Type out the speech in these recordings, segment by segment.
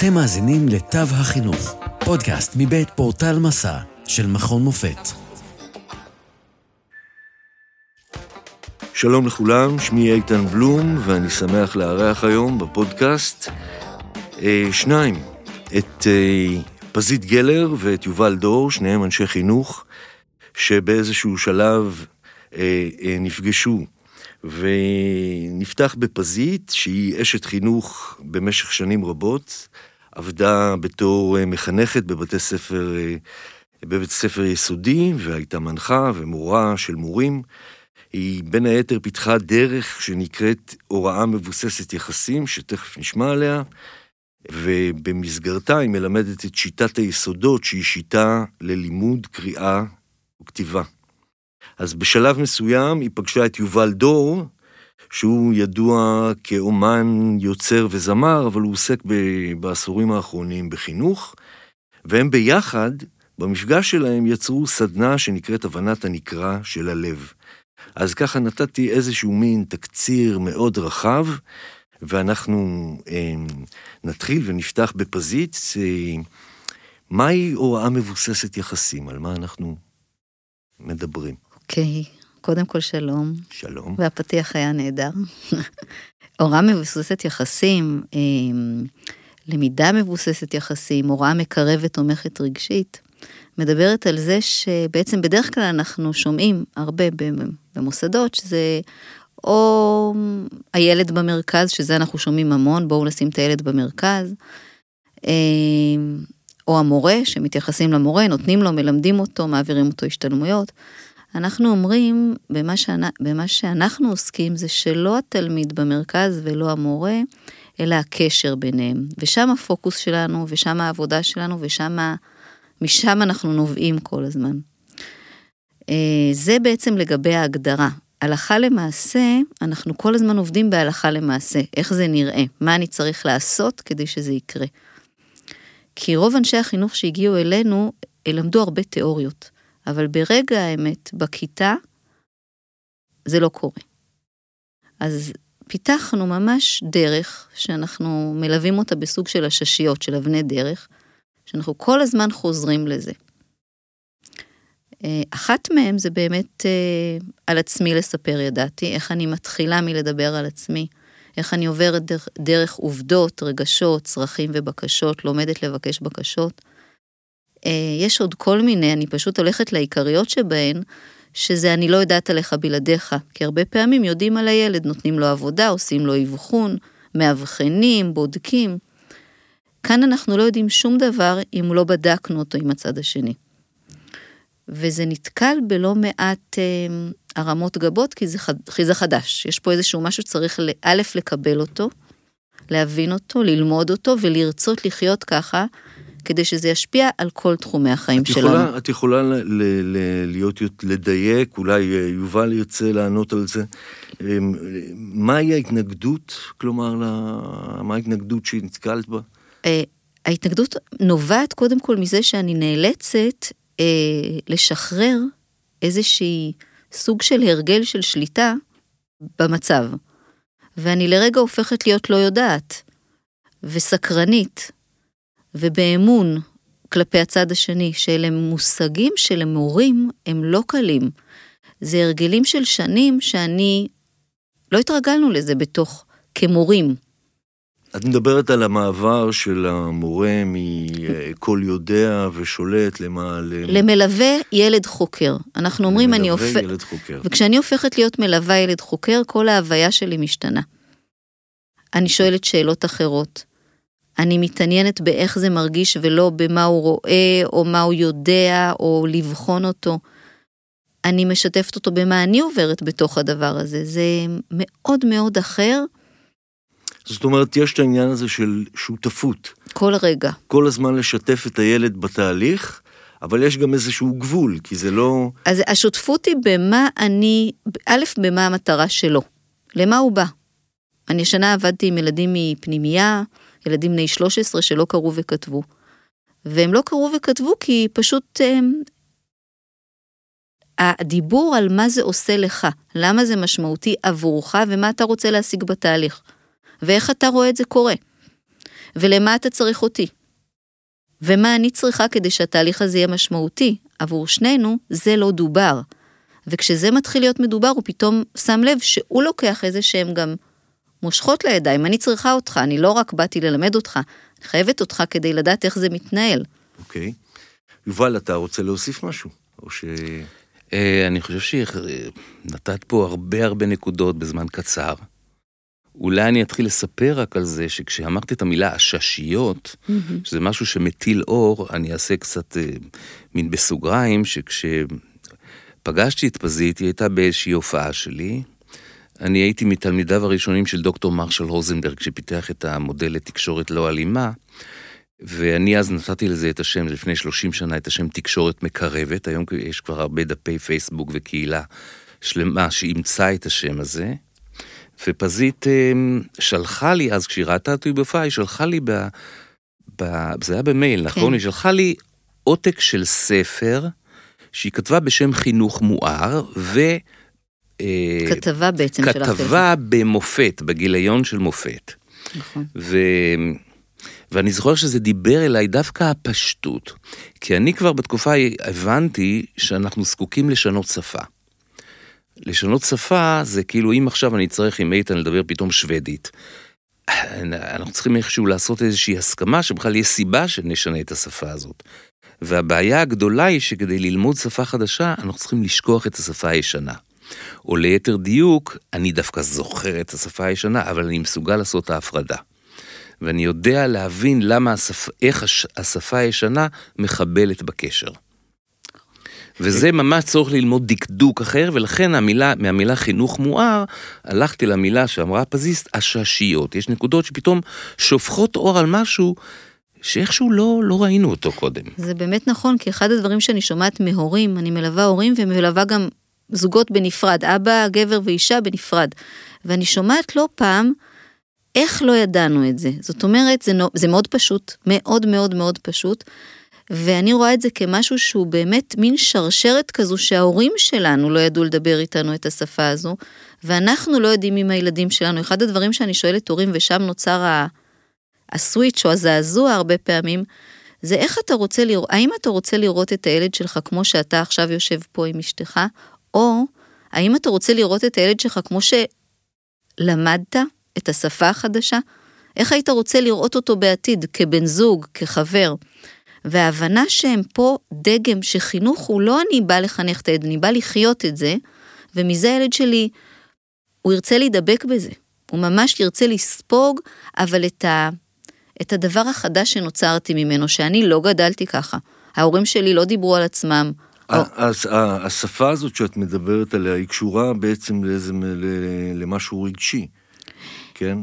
אתם מאזינים לתו החינוך, פודקאסט מבית פורטל מסע של מכון מופת. שלום לכולם, שמי איתן בלום, ואני שמח לארח היום בפודקאסט אה, שניים, את אה, פזית גלר ואת יובל דור, שניהם אנשי חינוך, שבאיזשהו שלב אה, נפגשו. ונפתח בפזית, שהיא אשת חינוך במשך שנים רבות, עבדה בתור מחנכת בבתי ספר, בבית ספר יסודי, והייתה מנחה ומורה של מורים. היא בין היתר פיתחה דרך שנקראת הוראה מבוססת יחסים, שתכף נשמע עליה, ובמסגרתה היא מלמדת את שיטת היסודות, שהיא שיטה ללימוד קריאה וכתיבה. אז בשלב מסוים היא פגשה את יובל דור, שהוא ידוע כאומן, יוצר וזמר, אבל הוא עוסק בעשורים האחרונים בחינוך, והם ביחד, במפגש שלהם, יצרו סדנה שנקראת הבנת הנקרא של הלב. אז ככה נתתי איזשהו מין תקציר מאוד רחב, ואנחנו אה, נתחיל ונפתח בפזית. אה, מהי הוראה מבוססת יחסים? על מה אנחנו מדברים? אוקיי, okay. קודם כל שלום. שלום. והפתיח היה נהדר. הוראה מבוססת יחסים, אה, למידה מבוססת יחסים, הוראה מקרבת תומכת רגשית. מדברת על זה שבעצם בדרך כלל אנחנו שומעים הרבה במוסדות שזה או הילד במרכז, שזה אנחנו שומעים המון, בואו נשים את הילד במרכז, אה, או המורה, שמתייחסים למורה, נותנים לו, מלמדים אותו, מעבירים אותו השתלמויות. אנחנו אומרים, במה, שאנ... במה שאנחנו עוסקים זה שלא התלמיד במרכז ולא המורה, אלא הקשר ביניהם. ושם הפוקוס שלנו, ושם העבודה שלנו, ושם משם אנחנו נובעים כל הזמן. אה, זה בעצם לגבי ההגדרה. הלכה למעשה, אנחנו כל הזמן עובדים בהלכה למעשה, איך זה נראה, מה אני צריך לעשות כדי שזה יקרה. כי רוב אנשי החינוך שהגיעו אלינו, למדו הרבה תיאוריות, אבל ברגע האמת, בכיתה, זה לא קורה. אז פיתחנו ממש דרך שאנחנו מלווים אותה בסוג של הששיות, של אבני דרך, שאנחנו כל הזמן חוזרים לזה. אה, אחת מהן זה באמת אה, על עצמי לספר ידעתי, איך אני מתחילה מלדבר על עצמי, איך אני עוברת דרך, דרך עובדות, רגשות, צרכים ובקשות, לומדת לבקש בקשות. אה, יש עוד כל מיני, אני פשוט הולכת לעיקריות שבהן, שזה אני לא יודעת עליך בלעדיך, כי הרבה פעמים יודעים על הילד, נותנים לו עבודה, עושים לו אבחון, מאבחנים, בודקים. כאן אנחנו לא יודעים שום דבר אם לא בדקנו אותו עם הצד השני. וזה נתקל בלא מעט אה, הרמות גבות, כי זה, כי זה חדש. יש פה איזשהו משהו שצריך, א', לקבל אותו, להבין אותו, ללמוד אותו, ולרצות לחיות ככה, כדי שזה ישפיע על כל תחומי החיים את שלנו. יכולה, את יכולה ל, ל, להיות, לדייק, אולי אה, יובל ירצה לענות על זה. אמ, מהי ההתנגדות, כלומר, מה ההתנגדות שנתקלת בה? אה, ההתנגדות נובעת קודם כל מזה שאני נאלצת אה, לשחרר איזושהי סוג של הרגל של שליטה במצב. ואני לרגע הופכת להיות לא יודעת, וסקרנית, ובאמון כלפי הצד השני, שאלה מושגים שלמורים הם לא קלים. זה הרגלים של שנים שאני, לא התרגלנו לזה בתוך, כמורים. את מדברת על המעבר של המורה מכל יודע ושולט למה... למלווה ילד חוקר. אנחנו אומרים, אני הופכת... למלווה ילד חוקר. וכשאני הופכת להיות מלווה ילד חוקר, כל ההוויה שלי משתנה. אני שואלת שאלות אחרות. אני מתעניינת באיך זה מרגיש ולא במה הוא רואה, או מה הוא יודע, או לבחון אותו. אני משתפת אותו במה אני עוברת בתוך הדבר הזה. זה מאוד מאוד אחר. זאת אומרת, יש את העניין הזה של שותפות. כל רגע. כל הזמן לשתף את הילד בתהליך, אבל יש גם איזשהו גבול, כי זה לא... אז השותפות היא במה אני, א', במה המטרה שלו, למה הוא בא. אני השנה עבדתי עם ילדים מפנימייה, ילדים בני 13 שלא קראו וכתבו. והם לא קראו וכתבו כי פשוט הם, הדיבור על מה זה עושה לך, למה זה משמעותי עבורך ומה אתה רוצה להשיג בתהליך. ואיך אתה רואה את זה קורה. ולמה אתה צריך אותי. ומה אני צריכה כדי שהתהליך הזה יהיה משמעותי. עבור שנינו זה לא דובר. וכשזה מתחיל להיות מדובר, הוא פתאום שם לב שהוא לוקח איזה שהם גם מושכות לידיים. אני צריכה אותך, אני לא רק באתי ללמד אותך, אני חייבת אותך כדי לדעת איך זה מתנהל. אוקיי. יובל, אתה רוצה להוסיף משהו? או ש... אה, אני חושב שנתת פה הרבה הרבה נקודות בזמן קצר. אולי אני אתחיל לספר רק על זה שכשאמרתי את המילה עששיות, mm-hmm. שזה משהו שמטיל אור, אני אעשה קצת אה, מין בסוגריים, שכשפגשתי את פזית, היא הייתה באיזושהי הופעה שלי. אני הייתי מתלמידיו הראשונים של דוקטור מרשל רוזנברג, שפיתח את המודל לתקשורת לא אלימה, ואני אז נתתי לזה את השם, לפני 30 שנה, את השם תקשורת מקרבת. היום יש כבר הרבה דפי פייסבוק וקהילה שלמה שאימצה את השם הזה. ופזית אמ, שלחה לי אז, כשהיא ראתה אותי בהופעה, היא שלחה לי, ב, ב, זה היה במייל, נכון? כן. היא שלחה לי עותק של ספר שהיא כתבה בשם חינוך מואר, ו... אה, כתבה בעצם של אחרת. כתבה במופת, בגיליון של מופת. נכון. ו... ואני זוכר שזה דיבר אליי דווקא הפשטות, כי אני כבר בתקופה הבנתי שאנחנו זקוקים לשנות שפה. לשנות שפה זה כאילו אם עכשיו אני צריך עם איתן לדבר פתאום שוודית. אנחנו צריכים איכשהו לעשות איזושהי הסכמה שבכלל יש סיבה שנשנה את השפה הזאת. והבעיה הגדולה היא שכדי ללמוד שפה חדשה, אנחנו צריכים לשכוח את השפה הישנה. או ליתר דיוק, אני דווקא זוכר את השפה הישנה, אבל אני מסוגל לעשות את ההפרדה. ואני יודע להבין למה השפ... איך השפה הישנה מחבלת בקשר. וזה ממש צורך ללמוד דקדוק אחר, ולכן המילה, מהמילה חינוך מואר, הלכתי למילה שאמרה פזיסט, הששיות. יש נקודות שפתאום שופכות אור על משהו שאיכשהו לא, לא ראינו אותו קודם. זה באמת נכון, כי אחד הדברים שאני שומעת מהורים, אני מלווה הורים ומלווה גם זוגות בנפרד, אבא, גבר ואישה בנפרד. ואני שומעת לא פעם, איך לא ידענו את זה? זאת אומרת, זה, זה מאוד פשוט, מאוד מאוד מאוד פשוט. ואני רואה את זה כמשהו שהוא באמת מין שרשרת כזו שההורים שלנו לא ידעו לדבר איתנו את השפה הזו, ואנחנו לא יודעים עם הילדים שלנו. אחד הדברים שאני שואלת הורים, ושם נוצר הסוויץ' או הזעזוע הרבה פעמים, זה איך אתה רוצה לראות, האם אתה רוצה לראות את הילד שלך כמו שאתה עכשיו יושב פה עם אשתך, או האם אתה רוצה לראות את הילד שלך כמו שלמדת את השפה החדשה? איך היית רוצה לראות אותו בעתיד, כבן זוג, כחבר? וההבנה שהם פה דגם שחינוך הוא לא אני בא לחנך את הילד, אני בא לחיות את זה, ומזה הילד שלי, הוא ירצה להידבק בזה. הוא ממש ירצה לספוג, אבל את, ה, את הדבר החדש שנוצרתי ממנו, שאני לא גדלתי ככה. ההורים שלי לא דיברו על עצמם. אז השפה הזאת שאת מדברת עליה, היא קשורה בעצם לאיזה, למשהו רגשי, כן?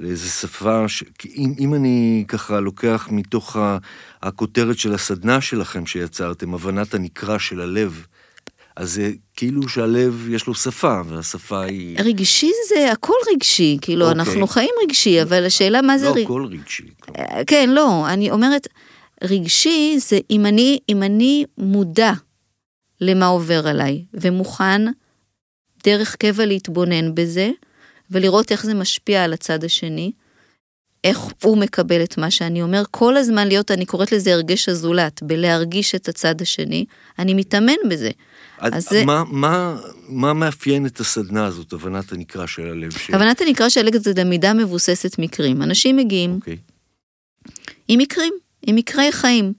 לאיזה שפה, ש... אם, אם אני ככה לוקח מתוך הכותרת של הסדנה שלכם שיצרתם, הבנת הנקרא של הלב, אז זה כאילו שהלב יש לו שפה, והשפה היא... רגשי זה הכל רגשי, כאילו אוקיי. אנחנו חיים רגשי, אבל השאלה מה לא זה... לא הכל רגשי. רגשי. אה, כן, לא, אני אומרת, רגשי זה אם אני, אם אני מודע למה עובר עליי, ומוכן דרך קבע להתבונן בזה, ולראות איך זה משפיע על הצד השני, איך הוא מקבל את מה שאני אומר, כל הזמן להיות, אני קוראת לזה הרגש הזולת, בלהרגיש את הצד השני, אני מתאמן בזה. אז, אז זה... מה, מה, מה מאפיין את הסדנה הזאת, הבנת הנקרא של הלב? ש... הבנת הנקרא של הלב זה למידה מבוססת מקרים. אנשים מגיעים okay. אוקיי. עם מקרים, עם מקרי חיים.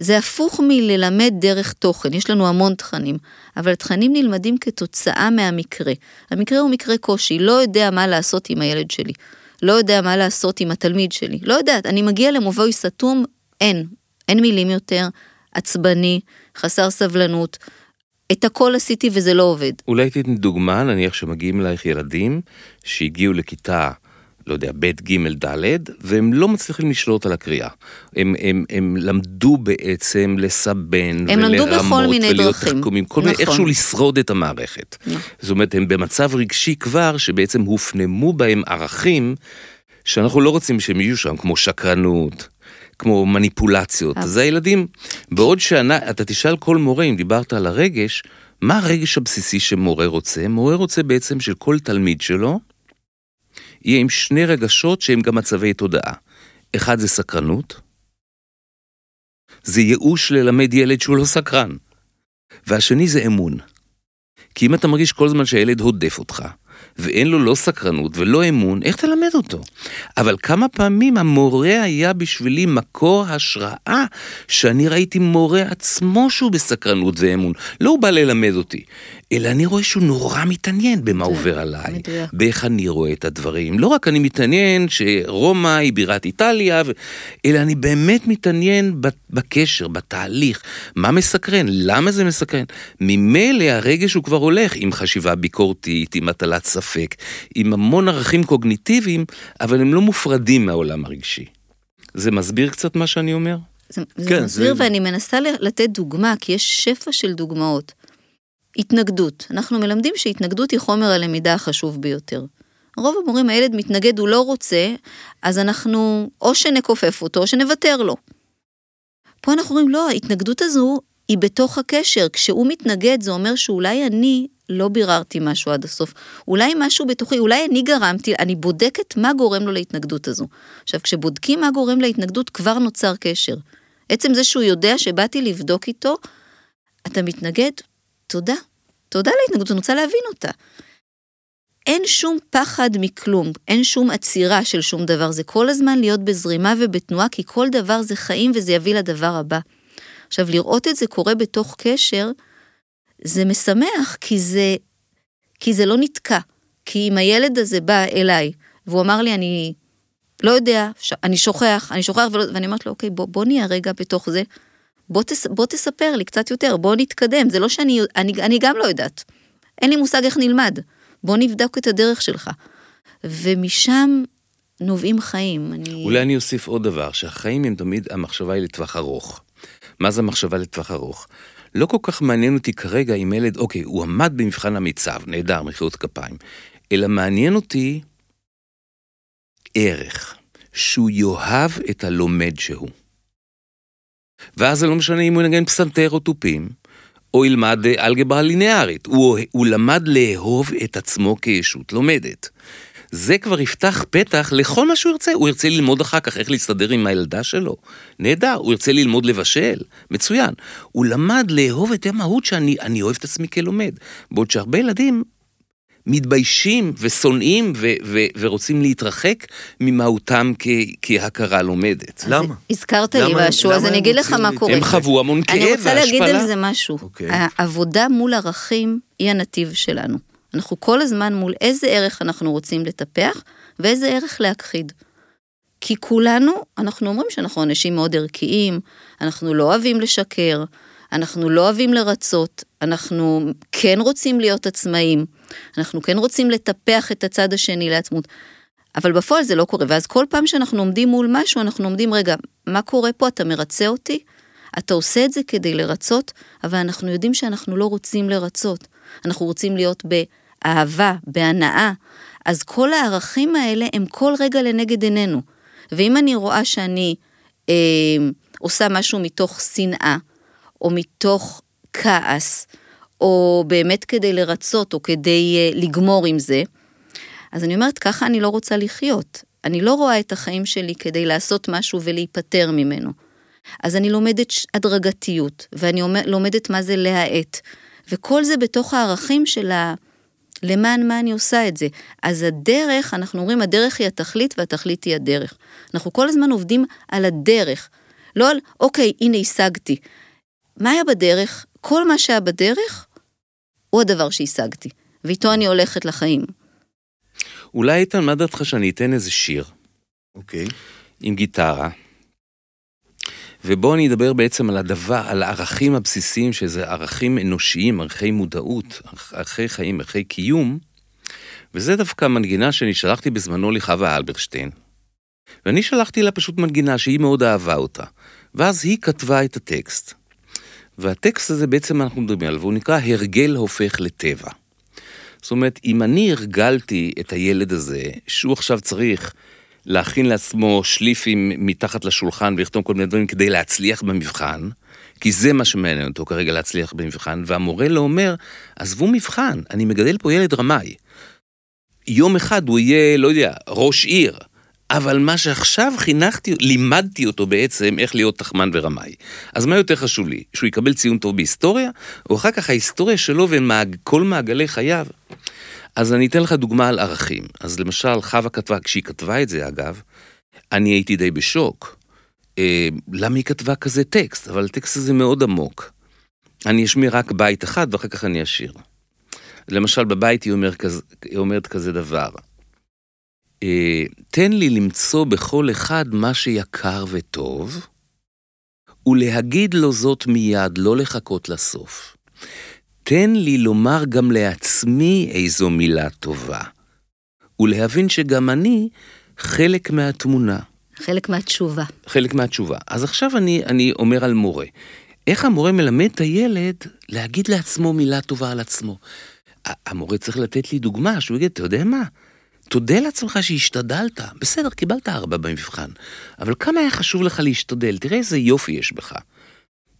זה הפוך מללמד דרך תוכן, יש לנו המון תכנים, אבל התכנים נלמדים כתוצאה מהמקרה. המקרה הוא מקרה קושי, לא יודע מה לעשות עם הילד שלי, לא יודע מה לעשות עם התלמיד שלי, לא יודעת, אני מגיע למבוי סתום, אין, אין מילים יותר, עצבני, חסר סבלנות, את הכל עשיתי וזה לא עובד. אולי תתן דוגמה, נניח שמגיעים אלייך ילדים שהגיעו לכיתה לא יודע, ב', ג', ד', והם לא מצליחים לשלוט על הקריאה. הם, הם, הם למדו בעצם לסבן הם ולרמות למדו בכל מיני ולהיות דרכים. תחכומים, כל נכון. מיני, איכשהו לשרוד את המערכת. נכון. זאת אומרת, הם במצב רגשי כבר, שבעצם הופנמו בהם ערכים שאנחנו לא רוצים שהם יהיו שם, כמו שקרנות. כמו מניפולציות, אז הילדים, בעוד שאתה תשאל כל מורה, אם דיברת על הרגש, מה הרגש הבסיסי שמורה רוצה? מורה רוצה בעצם של כל תלמיד שלו יהיה עם שני רגשות שהם גם מצבי תודעה. אחד זה סקרנות, זה ייאוש ללמד ילד שהוא לא סקרן. והשני זה אמון. כי אם אתה מרגיש כל זמן שהילד הודף אותך, ואין לו לא סקרנות ולא אמון, איך תלמד אותו? אבל כמה פעמים המורה היה בשבילי מקור השראה, שאני ראיתי מורה עצמו שהוא בסקרנות ואמון. לא הוא בא ללמד אותי, אלא אני רואה שהוא נורא מתעניין במה עובר עליי, מדויק. באיך אני רואה את הדברים. לא רק אני מתעניין שרומא היא בירת איטליה, ו... אלא אני באמת מתעניין בקשר, בתהליך. מה מסקרן? למה זה מסקרן? ממילא הרגש הוא כבר הולך עם חשיבה ביקורתית, עם הטלת ספק, עם המון ערכים קוגניטיביים, אבל הם לא מופרדים מהעולם הרגשי. זה מסביר קצת מה שאני אומר? זה, זה כן, מסביר זה- ואני מנסה לתת דוגמה, כי יש שפע של דוגמאות. התנגדות, אנחנו מלמדים שהתנגדות היא חומר הלמידה החשוב ביותר. רוב המורים, הילד מתנגד, הוא לא רוצה, אז אנחנו או שנכופף אותו או שנוותר לו. פה אנחנו אומרים, לא, ההתנגדות הזו היא בתוך הקשר. כשהוא מתנגד, זה אומר שאולי אני לא ביררתי משהו עד הסוף. אולי משהו בתוכי, אולי אני גרמתי, אני בודקת מה גורם לו להתנגדות הזו. עכשיו, כשבודקים מה גורם להתנגדות, כבר נוצר קשר. עצם זה שהוא יודע שבאתי לבדוק איתו, אתה מתנגד, תודה. תודה על ההתנגדות, אני רוצה להבין אותה. אין שום פחד מכלום, אין שום עצירה של שום דבר, זה כל הזמן להיות בזרימה ובתנועה, כי כל דבר זה חיים וזה יביא לדבר הבא. עכשיו, לראות את זה קורה בתוך קשר, זה משמח, כי זה, כי זה לא נתקע. כי אם הילד הזה בא אליי, והוא אמר לי, אני לא יודע, ש... אני שוכח, אני שוכח, ולא... ואני אומרת לו, אוקיי, בוא, בוא נהיה רגע בתוך זה, בוא, תס... בוא תספר לי קצת יותר, בוא נתקדם, זה לא שאני, אני, אני גם לא יודעת. אין לי מושג איך נלמד, בוא נבדוק את הדרך שלך. ומשם נובעים חיים. אני... אולי אני אוסיף עוד דבר, שהחיים הם תמיד, המחשבה היא לטווח ארוך. מה זה המחשבה לטווח ארוך? לא כל כך מעניין אותי כרגע אם ילד, אוקיי, הוא עמד במבחן המיצב, נהדר, מחיאות כפיים, אלא מעניין אותי ערך, שהוא יאהב את הלומד שהוא. ואז זה לא משנה אם הוא ינגן פסנתר או תופים, או ילמד אה, אלגברה ליניארית, הוא, הוא למד לאהוב את עצמו כישות לומדת. זה כבר יפתח פתח לכל מה שהוא ירצה. הוא ירצה ללמוד אחר כך איך להסתדר עם הילדה שלו. נהדר. הוא ירצה ללמוד לבשל. מצוין. הוא למד לאהוב את המהות שאני אני אוהב את עצמי כלומד. בעוד שהרבה ילדים מתביישים ושונאים ו- ו- ורוצים להתרחק ממהותם כ- כהכרה לומדת. למה? הזכרת לי למה- משהו, אז אני אגיד לך מה? קורה. הם חוו המון כאב אני והשפלה. רוצה להגיד על זה משהו. אוקיי. העבודה מול ערכים היא הנתיב שלנו. אנחנו כל הזמן מול איזה ערך אנחנו רוצים לטפח ואיזה ערך להכחיד. כי כולנו, אנחנו אומרים שאנחנו אנשים מאוד ערכיים, אנחנו לא אוהבים לשקר, אנחנו לא אוהבים לרצות, אנחנו כן רוצים להיות עצמאים, אנחנו כן רוצים לטפח את הצד השני לעצמות, אבל בפועל זה לא קורה, ואז כל פעם שאנחנו עומדים מול משהו, אנחנו עומדים, רגע, מה קורה פה? אתה מרצה אותי? אתה עושה את זה כדי לרצות, אבל אנחנו יודעים שאנחנו לא רוצים לרצות. אנחנו רוצים להיות באהבה, בהנאה. אז כל הערכים האלה הם כל רגע לנגד עינינו. ואם אני רואה שאני אה, עושה משהו מתוך שנאה, או מתוך כעס, או באמת כדי לרצות, או כדי אה, לגמור עם זה, אז אני אומרת, ככה אני לא רוצה לחיות. אני לא רואה את החיים שלי כדי לעשות משהו ולהיפטר ממנו. אז אני לומדת הדרגתיות, ואני לומדת מה זה להאט. וכל זה בתוך הערכים של ה... למען מה אני עושה את זה. אז הדרך, אנחנו אומרים, הדרך היא התכלית והתכלית היא הדרך. אנחנו כל הזמן עובדים על הדרך, לא על, אוקיי, הנה השגתי. מה היה בדרך? כל מה שהיה בדרך הוא הדבר שהשגתי, ואיתו אני הולכת לחיים. אולי איתן, מה דעתך שאני אתן איזה שיר אוקיי. עם גיטרה, ובואו אני אדבר בעצם על הדבר, על הערכים הבסיסיים, שזה ערכים אנושיים, ערכי מודעות, ערכי חיים, ערכי קיום, וזה דווקא מנגינה שאני שלחתי בזמנו לחווה אלברשטיין. ואני שלחתי לה פשוט מנגינה שהיא מאוד אהבה אותה, ואז היא כתבה את הטקסט. והטקסט הזה בעצם אנחנו מדברים עליו, והוא נקרא הרגל הופך לטבע. זאת אומרת, אם אני הרגלתי את הילד הזה, שהוא עכשיו צריך להכין לעצמו שליפים מתחת לשולחן ולכתוב כל מיני דברים כדי להצליח במבחן, כי זה מה שמעניין אותו כרגע להצליח במבחן, והמורה לא אומר, עזבו מבחן, אני מגדל פה ילד רמאי. יום אחד הוא יהיה, לא יודע, ראש עיר. אבל מה שעכשיו חינכתי, לימדתי אותו בעצם איך להיות תחמן ורמאי. אז מה יותר חשוב לי? שהוא יקבל ציון טוב בהיסטוריה, או אחר כך ההיסטוריה שלו וכל מעגלי חייו? אז אני אתן לך דוגמה על ערכים. אז למשל, חווה כתבה, כשהיא כתבה את זה אגב, אני הייתי די בשוק. אה, למה היא כתבה כזה טקסט? אבל הטקסט הזה מאוד עמוק. אני אשמיע רק בית אחד ואחר כך אני אשיר. למשל, בבית היא, אומר כזה, היא אומרת כזה דבר. אה, תן לי למצוא בכל אחד מה שיקר וטוב, ולהגיד לו זאת מיד, לא לחכות לסוף. תן לי לומר גם לעצמי איזו מילה טובה, ולהבין שגם אני חלק מהתמונה. חלק מהתשובה. חלק מהתשובה. אז עכשיו אני, אני אומר על מורה. איך המורה מלמד את הילד להגיד לעצמו מילה טובה על עצמו? המורה צריך לתת לי דוגמה, שהוא יגיד, אתה יודע מה? תודה לעצמך שהשתדלת. בסדר, קיבלת ארבע במבחן, אבל כמה היה חשוב לך להשתדל? תראה איזה יופי יש בך.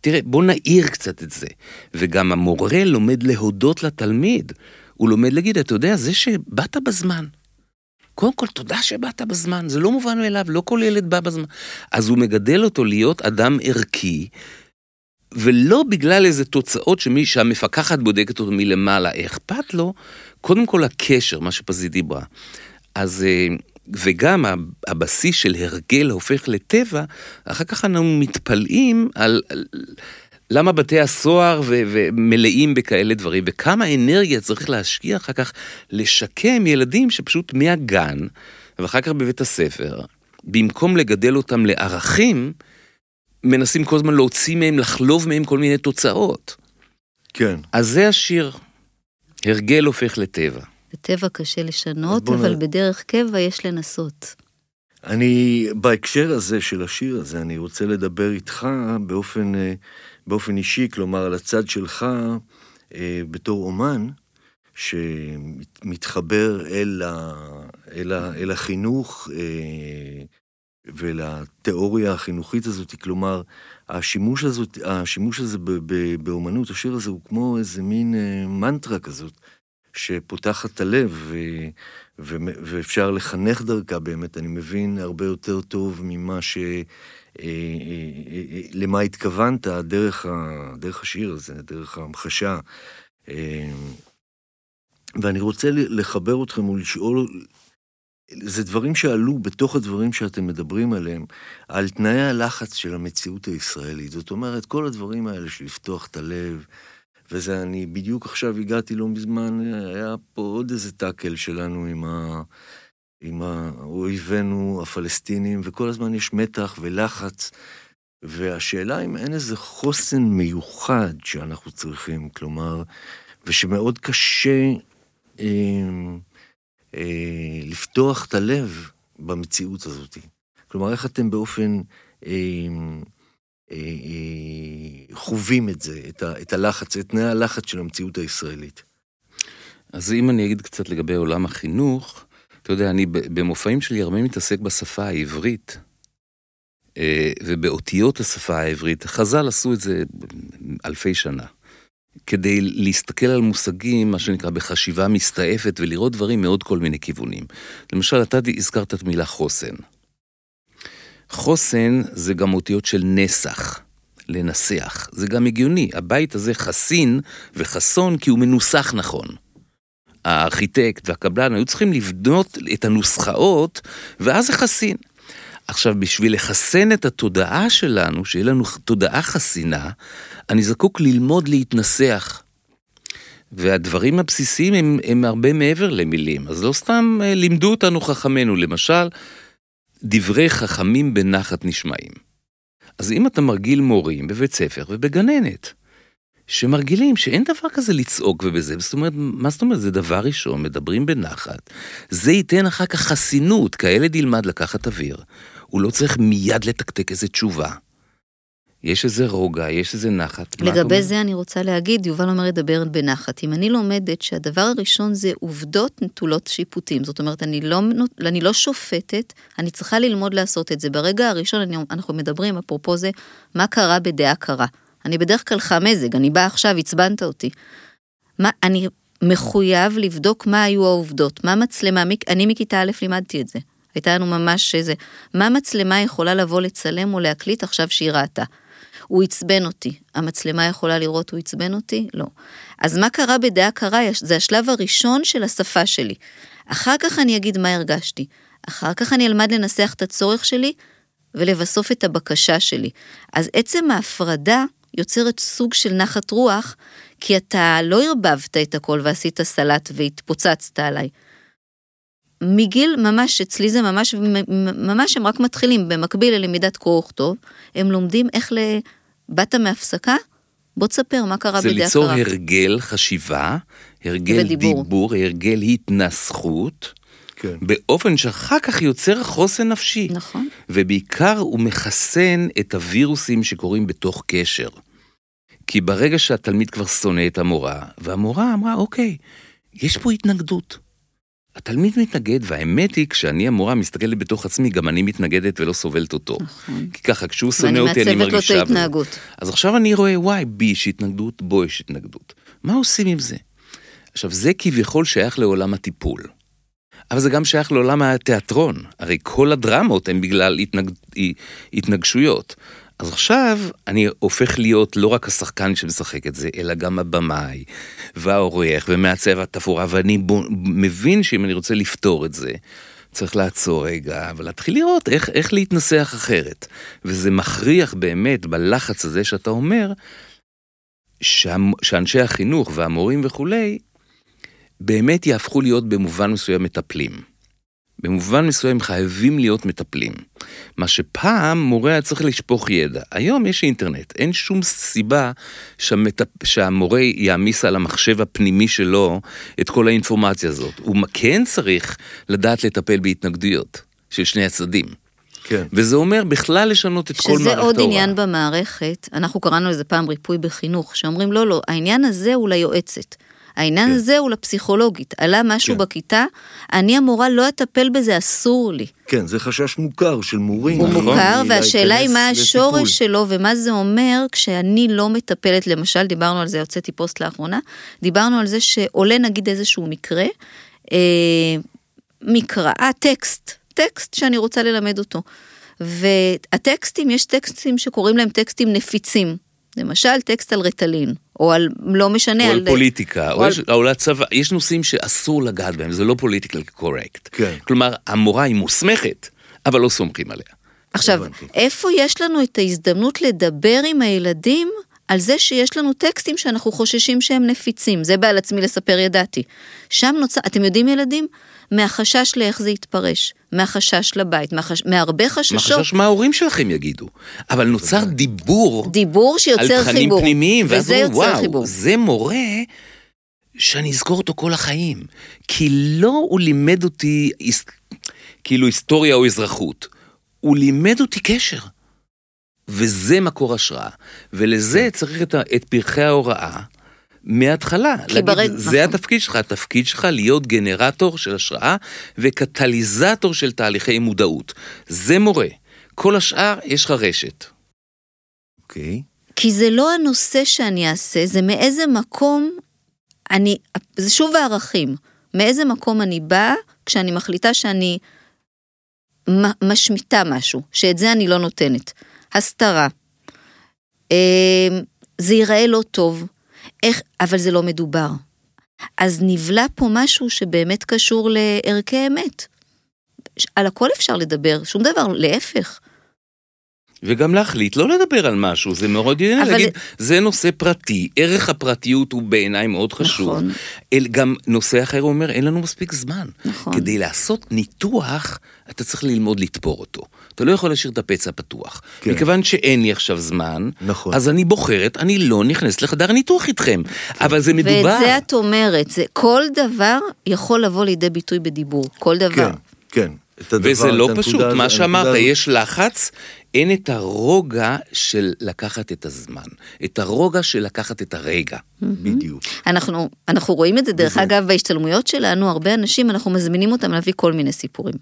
תראה, בוא נעיר קצת את זה. וגם המורה לומד להודות לתלמיד. הוא לומד להגיד, אתה יודע, זה שבאת בזמן. קודם כל, תודה שבאת בזמן, זה לא מובן מאליו, לא כל ילד בא בזמן. אז הוא מגדל אותו להיות אדם ערכי, ולא בגלל איזה תוצאות שמי שהמפקחת בודקת אותו מלמעלה, אכפת לו, קודם כל הקשר, מה שפזית דיברה. אז, אה, וגם הבסיס של הרגל הופך לטבע, אחר כך אנחנו מתפלאים על... על למה בתי הסוהר ו- ומלאים בכאלה דברים, וכמה אנרגיה צריך להשקיע אחר כך לשקם ילדים שפשוט מהגן, ואחר כך בבית הספר, במקום לגדל אותם לערכים, מנסים כל הזמן להוציא מהם, לחלוב מהם כל מיני תוצאות. כן. אז זה השיר. הרגל הופך לטבע. בטבע קשה לשנות, אבל נ... בדרך קבע יש לנסות. אני, בהקשר הזה של השיר הזה, אני רוצה לדבר איתך באופן, אה, באופן אישי, כלומר, על הצד שלך אה, בתור אומן, שמתחבר אל, ה, אל, ה, אל החינוך אה, ולתיאוריה החינוכית הזאת, כלומר, השימוש, הזאת, השימוש הזה באומנות, השיר הזה הוא כמו איזה מין אה, מנטרה כזאת, שפותחת את הלב, ו, ו, ואפשר לחנך דרכה באמת, אני מבין הרבה יותר טוב ממה ש... אה, אה, למה התכוונת דרך, ה, דרך השיר הזה, דרך ההמחשה. ואני רוצה לחבר אתכם ולשאול זה דברים שעלו בתוך הדברים שאתם מדברים עליהם, על תנאי הלחץ של המציאות הישראלית. זאת אומרת, כל הדברים האלה של לפתוח את הלב, וזה, אני בדיוק עכשיו הגעתי לא מזמן, היה פה עוד איזה טאקל שלנו עם, ה, עם אויבינו הפלסטינים, וכל הזמן יש מתח ולחץ. והשאלה אם אין איזה חוסן מיוחד שאנחנו צריכים, כלומר, ושמאוד קשה... אה, אה, לפתוח את הלב במציאות הזאת. כלומר, איך אתם באופן אה, אה, אה, חווים את זה, את, ה, את הלחץ, את תנאי הלחץ של המציאות הישראלית? אז אם אני אגיד קצת לגבי עולם החינוך, אתה יודע, אני במופעים שלי הרבה מתעסק בשפה העברית. אה, ובאותיות השפה העברית, חז"ל עשו את זה אלפי שנה. כדי להסתכל על מושגים, מה שנקרא, בחשיבה מסתעפת ולראות דברים מעוד כל מיני כיוונים. למשל, אתה הזכרת את מילה חוסן. חוסן זה גם אותיות של נסח, לנסח. זה גם הגיוני, הבית הזה חסין וחסון כי הוא מנוסח נכון. הארכיטקט והקבלן היו צריכים לבנות את הנוסחאות, ואז זה חסין. עכשיו, בשביל לחסן את התודעה שלנו, שיהיה לנו תודעה חסינה, אני זקוק ללמוד להתנסח. והדברים הבסיסיים הם, הם הרבה מעבר למילים, אז לא סתם אה, לימדו אותנו חכמינו, למשל, דברי חכמים בנחת נשמעים. אז אם אתה מרגיל מורים בבית ספר ובגננת, שמרגילים שאין דבר כזה לצעוק ובזה, זאת אומרת, מה זאת אומרת? זה דבר ראשון, מדברים בנחת, זה ייתן אחר כך חסינות, כי הילד ילמד לקחת אוויר, הוא לא צריך מיד לתקתק איזה תשובה. יש איזה רוגע, יש איזה נחת. לגבי זה אני רוצה להגיד, יובל אומר לדבר בנחת. אם אני לומדת שהדבר הראשון זה עובדות נטולות שיפוטים, זאת אומרת, אני לא, אני לא שופטת, אני צריכה ללמוד לעשות את זה. ברגע הראשון אני, אנחנו מדברים, אפרופו זה, מה קרה בדעה קרה. אני בדרך כלל חמזג, אני באה עכשיו, עצבנת אותי. מה, אני מחויב לבדוק מה היו העובדות, מה מצלמה, אני מכיתה א' לימדתי את זה. הייתה לנו ממש איזה, מה מצלמה יכולה לבוא לצלם או להקליט עכשיו שהיא ראתה. הוא עצבן אותי. המצלמה יכולה לראות הוא עצבן אותי? לא. אז מה קרה בדעה קרה? זה השלב הראשון של השפה שלי. אחר כך אני אגיד מה הרגשתי. אחר כך אני אלמד לנסח את הצורך שלי ולבסוף את הבקשה שלי. אז עצם ההפרדה יוצרת סוג של נחת רוח, כי אתה לא ערבבת את הכל ועשית סלט והתפוצצת עליי. מגיל ממש, אצלי זה ממש, ממש הם רק מתחילים, במקביל ללמידת קרוא וכתוב, הם לומדים איך ל... באת מהפסקה? בוא תספר מה קרה בדעה קרה. זה ליצור הרגל חשיבה, הרגל ודיבור. דיבור, הרגל התנסחות. כן. באופן שאחר כך יוצר חוסן נפשי. נכון. ובעיקר הוא מחסן את הווירוסים שקורים בתוך קשר. כי ברגע שהתלמיד כבר שונא את המורה, והמורה אמרה, אוקיי, יש פה התנגדות. התלמיד מתנגד, והאמת היא, כשאני המורה מסתכלת בתוך עצמי, גם אני מתנגדת ולא סובלת אותו. נכון. כי ככה, כשהוא שונא אותי, אני מרגישה... ואני מעצבת לו את ההתנהגות. אז עכשיו אני רואה, וואי, בי יש התנגדות, בו יש התנגדות. מה עושים עם זה? עכשיו, זה כביכול שייך לעולם הטיפול. אבל זה גם שייך לעולם התיאטרון. הרי כל הדרמות הן בגלל התנג... התנגשויות. אז עכשיו אני הופך להיות לא רק השחקן שמשחק את זה, אלא גם הבמאי, והעורך, ומעצב התפאורה, ואני ב... מבין שאם אני רוצה לפתור את זה, צריך לעצור רגע ולהתחיל לראות איך, איך להתנסח אחרת. וזה מכריח באמת בלחץ הזה שאתה אומר, שה... שאנשי החינוך והמורים וכולי, באמת יהפכו להיות במובן מסוים מטפלים. במובן מסוים חייבים להיות מטפלים. מה שפעם מורה היה צריך לשפוך ידע. היום יש אינטרנט, אין שום סיבה שהמטפ... שהמורה יעמיס על המחשב הפנימי שלו את כל האינפורמציה הזאת. הוא כן צריך לדעת לטפל בהתנגדויות של שני הצדדים. כן. וזה אומר בכלל לשנות את כל מערכת ההוראה. שזה עוד עניין במערכת, אנחנו קראנו לזה פעם ריפוי בחינוך, שאומרים לא, לא, העניין הזה הוא ליועצת. העניין כן. הזה הוא לפסיכולוגית. עלה משהו כן. בכיתה, אני המורה לא אטפל בזה, אסור לי. כן, זה חשש מוכר של מורים. הוא נכון? מוכר, והשאלה היא מה השורש שלו ומה זה אומר כשאני לא מטפלת, למשל, דיברנו על זה, הוצאתי פוסט לאחרונה, דיברנו על זה שעולה נגיד איזשהו מקרה, אה, מקרא, אה, טקסט, טקסט שאני רוצה ללמד אותו. והטקסטים, יש טקסטים שקוראים להם טקסטים נפיצים. למשל טקסט על רטלין, או על, לא משנה, או על... על פוליטיקה, או, או, על... יש, או על הצבא, יש נושאים שאסור לגעת בהם, זה לא פוליטיקל קורקט. כן. כלומר, המורה היא מוסמכת, אבל לא סומכים עליה. עכשיו, איפה יש לנו את ההזדמנות לדבר עם הילדים על זה שיש לנו טקסטים שאנחנו חוששים שהם נפיצים, זה בעל עצמי לספר ידעתי. שם נוצר, אתם יודעים ילדים? מהחשש לאיך זה יתפרש, מהחשש לבית, מהחש... מהרבה חששות. מהחשש מה ההורים שלכם יגידו. אבל נוצר דיבור, דיבור שיוצר חיבור. על תכנים פנימיים, ואז אומרים, וואו, חיבור. זה מורה שאני אזכור אותו כל החיים. כי לא הוא לימד אותי כאילו היסטוריה או אזרחות, הוא לימד אותי קשר. וזה מקור השראה. ולזה כן. צריך את, את פרחי ההוראה מההתחלה. להגיד, ברד... זה נכון. התפקיד שלך, התפקיד שלך להיות גנרטור של השראה וקטליזטור של תהליכי מודעות. זה מורה. כל השאר, יש לך רשת. אוקיי. Okay. כי זה לא הנושא שאני אעשה, זה מאיזה מקום אני, זה שוב הערכים. מאיזה מקום אני באה כשאני מחליטה שאני משמיטה משהו, שאת זה אני לא נותנת. הסתרה. אה, זה ייראה לא טוב, איך, אבל זה לא מדובר. אז נבלע פה משהו שבאמת קשור לערכי אמת. על הכל אפשר לדבר, שום דבר, להפך. וגם להחליט לא לדבר על משהו, זה מאוד עניין אבל... להגיד, זה נושא פרטי, ערך הפרטיות הוא בעיניי מאוד חשוב. נכון. אל, גם נושא אחר אומר, אין לנו מספיק זמן. נכון. כדי לעשות ניתוח, אתה צריך ללמוד לתפור אותו. אתה לא יכול להשאיר את הפצע פתוח. כן. מכיוון שאין לי עכשיו זמן, נכון. אז אני בוחרת, אני לא נכנסת לחדר ניתוח איתכם. כן. אבל זה מדובר... ואת זה את אומרת, זה, כל דבר יכול לבוא לידי ביטוי בדיבור, כל דבר. כן, כן. הדבר, וזה לא פשוט, מה שאמרת, יש לחץ, אין את הרוגע של לקחת את הזמן, את הרוגע של לקחת את הרגע. בדיוק. אנחנו, אנחנו רואים את זה, דרך. אגב, בהשתלמויות שלנו, הרבה אנשים, אנחנו מזמינים אותם להביא כל מיני סיפורים.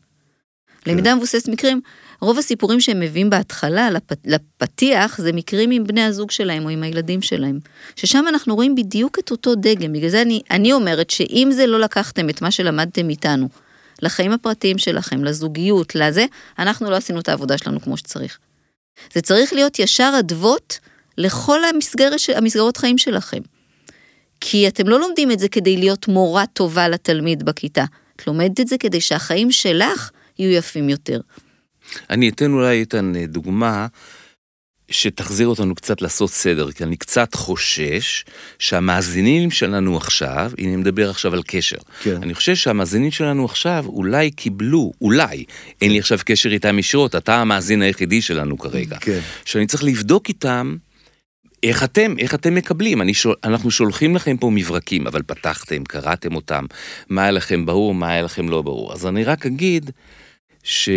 כן. למידה מבוססת מקרים, רוב הסיפורים שהם מביאים בהתחלה לפ... לפתיח זה מקרים עם בני הזוג שלהם או עם הילדים שלהם. ששם אנחנו רואים בדיוק את אותו דגם. בגלל זה אני, אני אומרת שאם זה לא לקחתם את מה שלמדתם איתנו, לחיים הפרטיים שלכם, לזוגיות, לזה, אנחנו לא עשינו את העבודה שלנו כמו שצריך. זה צריך להיות ישר אדוות לכל המסגרת, המסגרות חיים שלכם. כי אתם לא לומדים את זה כדי להיות מורה טובה לתלמיד בכיתה. את לומדת את זה כדי שהחיים שלך יהיו יפים יותר. אני אתן אולי איתן דוגמה שתחזיר אותנו קצת לעשות סדר, כי אני קצת חושש שהמאזינים שלנו עכשיו, הנה אני מדבר עכשיו על קשר, כן. אני חושש שהמאזינים שלנו עכשיו אולי קיבלו, אולי, אין לי עכשיו קשר איתם ישירות, אתה המאזין היחידי שלנו כרגע, כן. שאני צריך לבדוק איתם איך אתם, איך אתם מקבלים? אני שול, אנחנו שולחים לכם פה מברקים, אבל פתחתם, קראתם אותם, מה היה לכם ברור, מה היה לכם לא ברור. אז אני רק אגיד ש...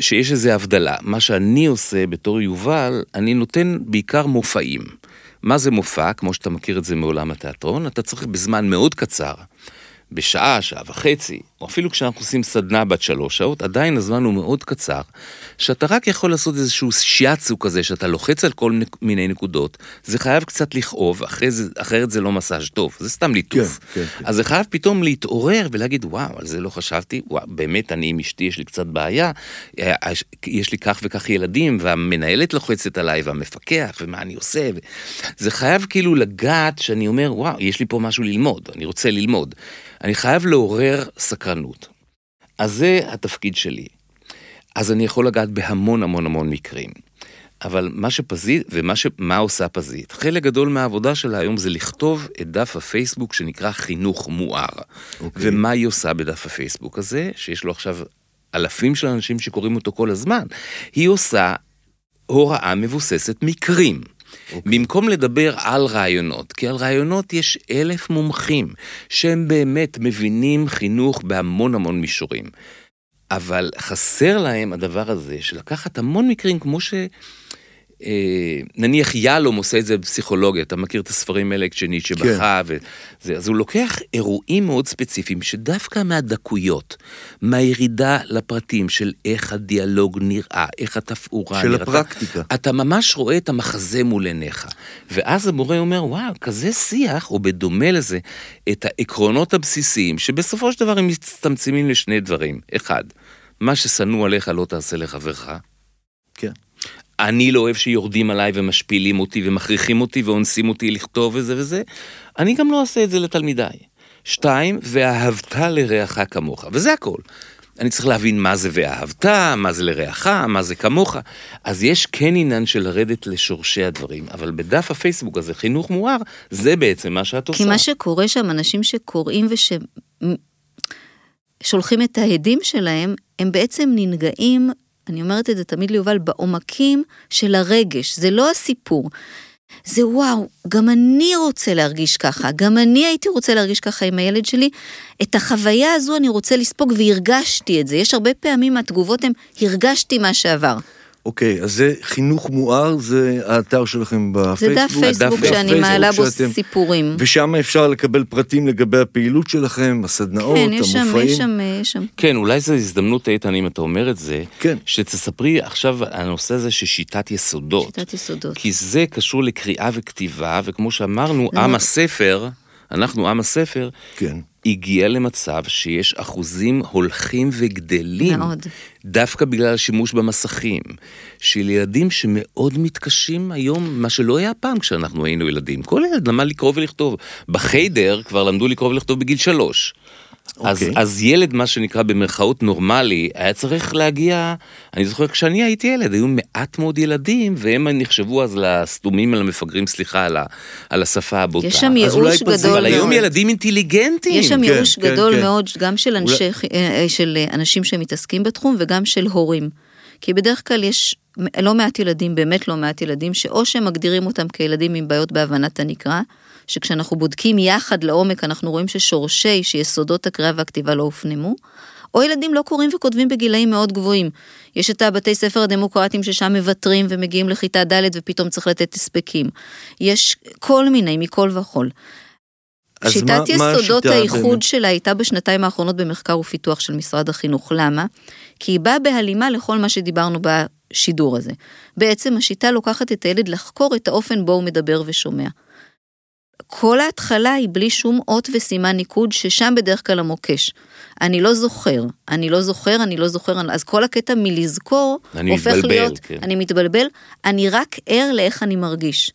שיש איזו הבדלה. מה שאני עושה בתור יובל, אני נותן בעיקר מופעים. מה זה מופע? כמו שאתה מכיר את זה מעולם התיאטרון, אתה צריך בזמן מאוד קצר, בשעה, שעה וחצי, או אפילו כשאנחנו עושים סדנה בת שלוש שעות, עדיין הזמן הוא מאוד קצר, שאתה רק יכול לעשות איזשהו שיאצו כזה, שאתה לוחץ על כל נק... מיני נקודות, זה חייב קצת לכאוב, זה, אחרת זה לא מסאז' טוב, זה סתם ליטוף. כן, כן, כן. אז זה חייב פתאום להתעורר ולהגיד, וואו, על זה לא חשבתי, וואו, באמת, אני עם אשתי, יש לי קצת בעיה, אה, יש לי כך וכך ילדים, והמנהלת לוחצת עליי, והמפקח, ומה אני עושה. ו... זה חייב כאילו לגעת, שאני אומר, וואו, יש לי פה משהו ללמוד, אני רוצה ללמוד. אני חייב לעורר סקרנות. אז זה התפקיד שלי. אז אני יכול לגעת בהמון המון המון מקרים. אבל מה שפזית, ומה ש... מה עושה פזית? חלק גדול מהעבודה שלה היום זה לכתוב את דף הפייסבוק שנקרא חינוך מואר. אוקיי. Okay. ומה היא עושה בדף הפייסבוק הזה, שיש לו עכשיו אלפים של אנשים שקוראים אותו כל הזמן? היא עושה הוראה מבוססת מקרים. Okay. במקום לדבר על רעיונות, כי על רעיונות יש אלף מומחים שהם באמת מבינים חינוך בהמון המון מישורים. אבל חסר להם הדבר הזה של לקחת המון מקרים כמו ש... אה, נניח יהלום עושה את זה בפסיכולוגיה, אתה מכיר את הספרים האלה כשניטשה כן. בכה וזה, אז הוא לוקח אירועים מאוד ספציפיים שדווקא מהדקויות, מהירידה לפרטים של איך הדיאלוג נראה, איך התפאורה של נראתה, הפרקטיקה. אתה ממש רואה את המחזה מול עיניך. ואז המורה אומר, וואו, כזה שיח, או בדומה לזה, את העקרונות הבסיסיים, שבסופו של דבר הם מצטמצמים לשני דברים. אחד, מה ששנוא עליך לא תעשה לחברך. כן. אני לא אוהב שיורדים עליי ומשפילים אותי ומכריחים אותי ואונסים אותי לכתוב וזה וזה, אני גם לא אעשה את זה לתלמידיי. שתיים, ואהבת לרעך כמוך, וזה הכל. אני צריך להבין מה זה ואהבת, מה זה לרעך, מה זה כמוך. אז יש כן עניין של לרדת לשורשי הדברים, אבל בדף הפייסבוק הזה, חינוך מואר, זה בעצם מה שאת עושה. כי מה שקורה שם, אנשים שקוראים וששולחים את העדים שלהם, הם בעצם ננגעים אני אומרת את זה תמיד ליובל, בעומקים של הרגש, זה לא הסיפור. זה וואו, גם אני רוצה להרגיש ככה, גם אני הייתי רוצה להרגיש ככה עם הילד שלי. את החוויה הזו אני רוצה לספוג והרגשתי את זה. יש הרבה פעמים מהתגובות הן, הרגשתי מה שעבר. אוקיי, אז זה חינוך מואר, זה האתר שלכם בפייסבוק. זה דף פייסבוק שאני מעלה בו שאתם- סיפורים. ושם אפשר לקבל פרטים לגבי הפעילות שלכם, הסדנאות, כן, יש שם, המופעים. יש שם, יש שם. כן, אולי זו הזדמנות, איתן, אם אתה אומר את זה, כן. שתספרי עכשיו הנושא הזה של שיטת יסודות. שיטת יסודות. כי זה קשור לקריאה וכתיבה, וכמו שאמרנו, זה עם הספר, אנחנו עם הספר, כן. הגיע למצב שיש אחוזים הולכים וגדלים. מאוד. דווקא בגלל השימוש במסכים, של ילדים שמאוד מתקשים היום, מה שלא היה פעם כשאנחנו היינו ילדים. כל ילד למד לקרוא ולכתוב. בחיידר כבר למדו לקרוא ולכתוב בגיל שלוש. אז, אוקיי. אז ילד, מה שנקרא במרכאות נורמלי, היה צריך להגיע, אני זוכר כשאני הייתי ילד, היו מעט מאוד ילדים, והם נחשבו אז לסתומים, על המפגרים, סליחה, על, ה, על השפה הבוטה. יש שם אולי ייאוש גדול אבל היום מאוד. ילדים אינטליגנטים. יש שם כן, ייאוש כן, גדול כן. מאוד, גם של אנשי, אה, של אנשים שמתעסקים בתחום וגם של הורים. כי בדרך כלל יש לא מעט ילדים, באמת לא מעט ילדים, שאו שמגדירים אותם כילדים עם בעיות בהבנת הנקרא, שכשאנחנו בודקים יחד לעומק אנחנו רואים ששורשי, שיסודות הקריאה והכתיבה לא הופנמו, או ילדים לא קוראים וכותבים בגילאים מאוד גבוהים. יש את הבתי ספר הדמוקרטיים ששם מוותרים ומגיעים לכיתה ד' ופתאום צריך לתת הספקים. יש כל מיני, מכל וכול. שיטת מה- מה יסודות השיטה האיחוד באמת? שלה הייתה בשנתיים האחרונות במחקר ופיתוח של משרד החינוך. למה? כי היא באה בהלימה לכל מה שדיברנו בשידור הזה. בעצם השיטה לוקחת את הילד לחקור את האופן בו הוא מדבר ושומע. כל ההתחלה היא בלי שום אות וסימן ניקוד, ששם בדרך כלל המוקש. אני לא זוכר, אני לא זוכר, אני לא זוכר, אז כל הקטע מלזכור, הופך מתבלבל, להיות, כן. אני מתבלבל, אני רק ער לאיך אני מרגיש.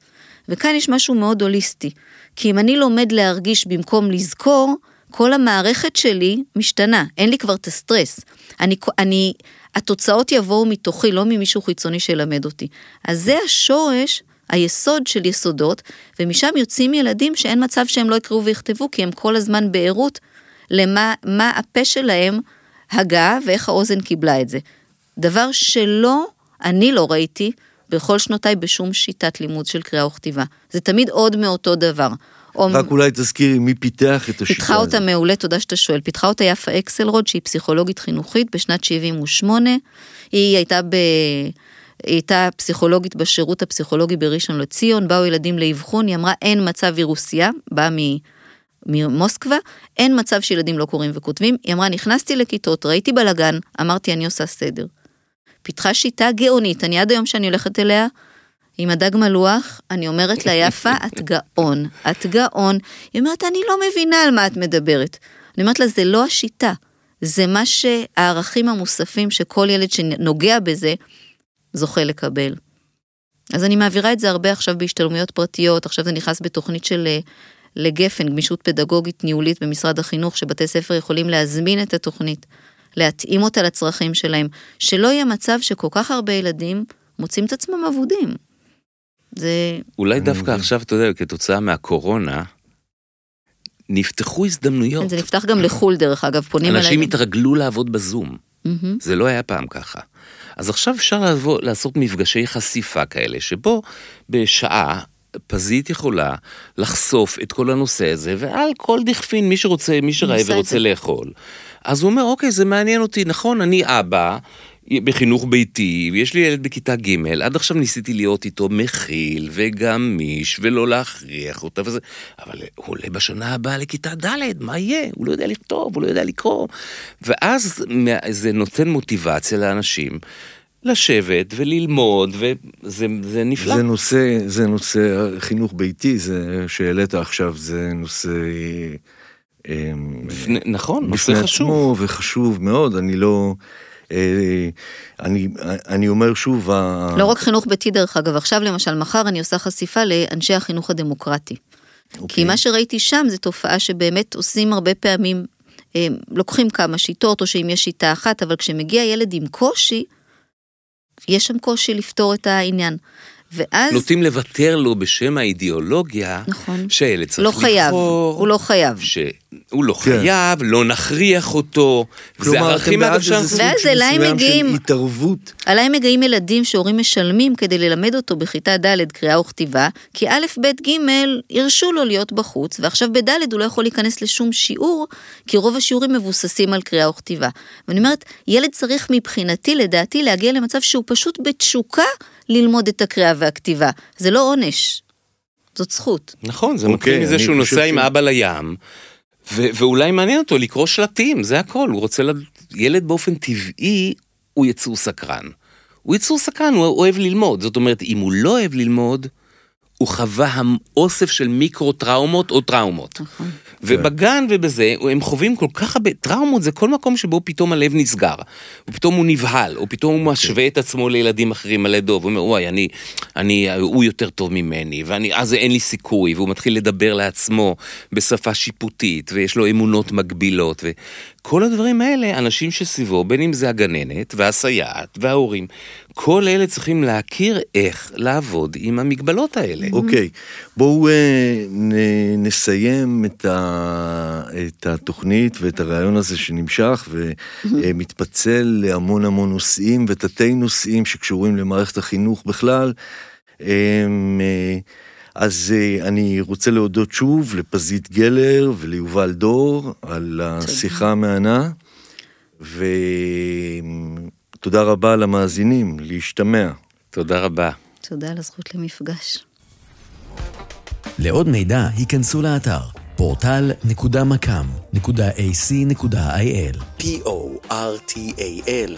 וכאן יש משהו מאוד הוליסטי, כי אם אני לומד להרגיש במקום לזכור, כל המערכת שלי משתנה, אין לי כבר את הסטרס. אני, אני, התוצאות יבואו מתוכי, לא ממישהו חיצוני שילמד אותי. אז זה השורש, היסוד של יסודות, ומשם יוצאים ילדים שאין מצב שהם לא יקראו ויכתבו, כי הם כל הזמן בערות למה מה הפה שלהם הגה ואיך האוזן קיבלה את זה. דבר שלא, אני לא ראיתי בכל שנותיי בשום שיטת לימוד של קריאה וכתיבה. זה תמיד עוד מאותו דבר. או רק אולי תזכירי מי פיתח את השיטה פיתחה הזאת. אותה מעולה, תודה שאתה שואל. פיתחה אותה יפה אקסלרוד, שהיא פסיכולוגית חינוכית בשנת 78. היא הייתה ב... היא הייתה פסיכולוגית בשירות הפסיכולוגי בראשון לציון, באו ילדים לאבחון, היא אמרה אין מצב, היא רוסיה, באה מ... ממוסקבה, אין מצב שילדים לא קוראים וכותבים. היא אמרה, נכנסתי לכיתות, ראיתי בלאגן, אמרתי, אני עושה סדר. פיתחה שיטה גאונית, אני עד היום שאני הולכת אליה, עם הדג מלוח, אני אומרת לה, יפה, את גאון, את גאון. היא אומרת, אני לא מבינה על מה את מדברת. אני אומרת לה, זה לא השיטה, זה מה שהערכים המוספים שכל ילד שנוגע בזה, זוכה לקבל. אז אני מעבירה את זה הרבה עכשיו בהשתלמויות פרטיות, עכשיו זה נכנס בתוכנית של אה, לגפן, גמישות פדגוגית ניהולית במשרד החינוך, שבתי ספר יכולים להזמין את התוכנית, להתאים אותה לצרכים שלהם, שלא יהיה מצב שכל כך הרבה ילדים מוצאים את עצמם אבודים. זה... אולי דווקא מבין. עכשיו, אתה יודע, כתוצאה מהקורונה, נפתחו הזדמנויות. זה נפתח גם לחו"ל דרך אגב, פונים אליי. אנשים התרגלו לעבוד בזום. זה לא היה פעם ככה. אז עכשיו אפשר לבוא, לעשות מפגשי חשיפה כאלה, שבו בשעה פזית יכולה לחשוף את כל הנושא הזה, ועל כל דכפין, מי שרוצה, מי שרעב ורוצה. לאכול. אז הוא אומר, אוקיי, זה מעניין אותי, נכון, אני אבא. בחינוך ביתי, ויש לי ילד בכיתה ג', עד עכשיו ניסיתי להיות איתו מכיל וגמיש ולא להכריח אותה וזה, אבל הוא עולה בשנה הבאה לכיתה ד', מה יהיה? הוא לא יודע לכתוב, הוא לא יודע לקרוא. ואז זה נותן מוטיבציה לאנשים לשבת וללמוד, וזה זה נפלא. זה נושא, זה נושא חינוך ביתי, זה שהעלית עכשיו, זה נושא... אה, בפני- נכון, נושא בפני חשוב. עצמו וחשוב מאוד, אני לא... אה, אני, אני אומר שוב, ה- לא רק חינוך ביתי דרך אגב, עכשיו למשל, מחר אני עושה חשיפה לאנשי החינוך הדמוקרטי. כי אוקיי. מה שראיתי שם זה תופעה שבאמת עושים הרבה פעמים, אה, לוקחים כמה שיטות, או שאם יש שיטה אחת, אבל כשמגיע ילד עם קושי, יש שם קושי לפתור את העניין. ואז, נוטים לוותר לו בשם האידיאולוגיה, נכון, שהילד צריך לא לבחור. חייב, הוא לא חייב. שהוא לא כן. חייב, לא נכריח אותו. זה כלומר, ערכים אתם אגב. סוג ואז אליי מגיעים- של התערבות. עליי מגיעים ילדים שהורים משלמים כדי ללמד אותו בכיתה ד' קריאה וכתיבה, כי א', ב', ג', הרשו לו להיות בחוץ, ועכשיו בד' הוא לא יכול להיכנס לשום שיעור, כי רוב השיעורים מבוססים על קריאה וכתיבה. ואני אומרת, ילד צריך מבחינתי, לדעתי, להגיע למצב שהוא פשוט בתשוקה ללמוד את הקריאה והכתיבה. זה לא עונש, זאת זכות. נכון, זה אוקיי, מתחיל מזה אני שהוא נוסע ש- עם אבא לים, ו- ואולי מעניין אותו לקרוא שלטים, זה הכל. הוא רוצה... לד- ילד באופן טבעי הוא יצור סקרן. הוא יצור סקרן, הוא אוהב ללמוד. זאת אומרת, אם הוא לא אוהב ללמוד, הוא חווה אוסף של מיקרו-טראומות או טראומות. נכון. ובגן ובזה, הם חווים כל כך הרבה, טראומות זה כל מקום שבו פתאום הלב נסגר. ופתאום הוא נבהל, או פתאום הוא משווה את עצמו לילדים אחרים על ידו, אומר, וואי, אני, אני, הוא יותר טוב ממני, ואני, אז אין לי סיכוי, והוא מתחיל לדבר לעצמו בשפה שיפוטית, ויש לו אמונות מגבילות, וכל הדברים האלה, אנשים שסביבו, בין אם זה הגננת, והסייעת, וההורים, כל אלה צריכים להכיר איך לעבוד עם המגבלות האלה. אוקיי, בואו אה, נ- נסיים את, ה, את התוכנית ואת הרעיון הזה שנמשך ומתפצל להמון המון נושאים ותתי נושאים שקשורים למערכת החינוך בכלל. אמ, אה, אז אה, אני רוצה להודות שוב לפזית גלר וליובל דור על השיחה המהנה, ותודה רבה למאזינים, להשתמע. תודה רבה. תודה על הזכות למפגש. לעוד מידע, היכנסו לאתר portal.macam.ac.il p-o-r-t-a-l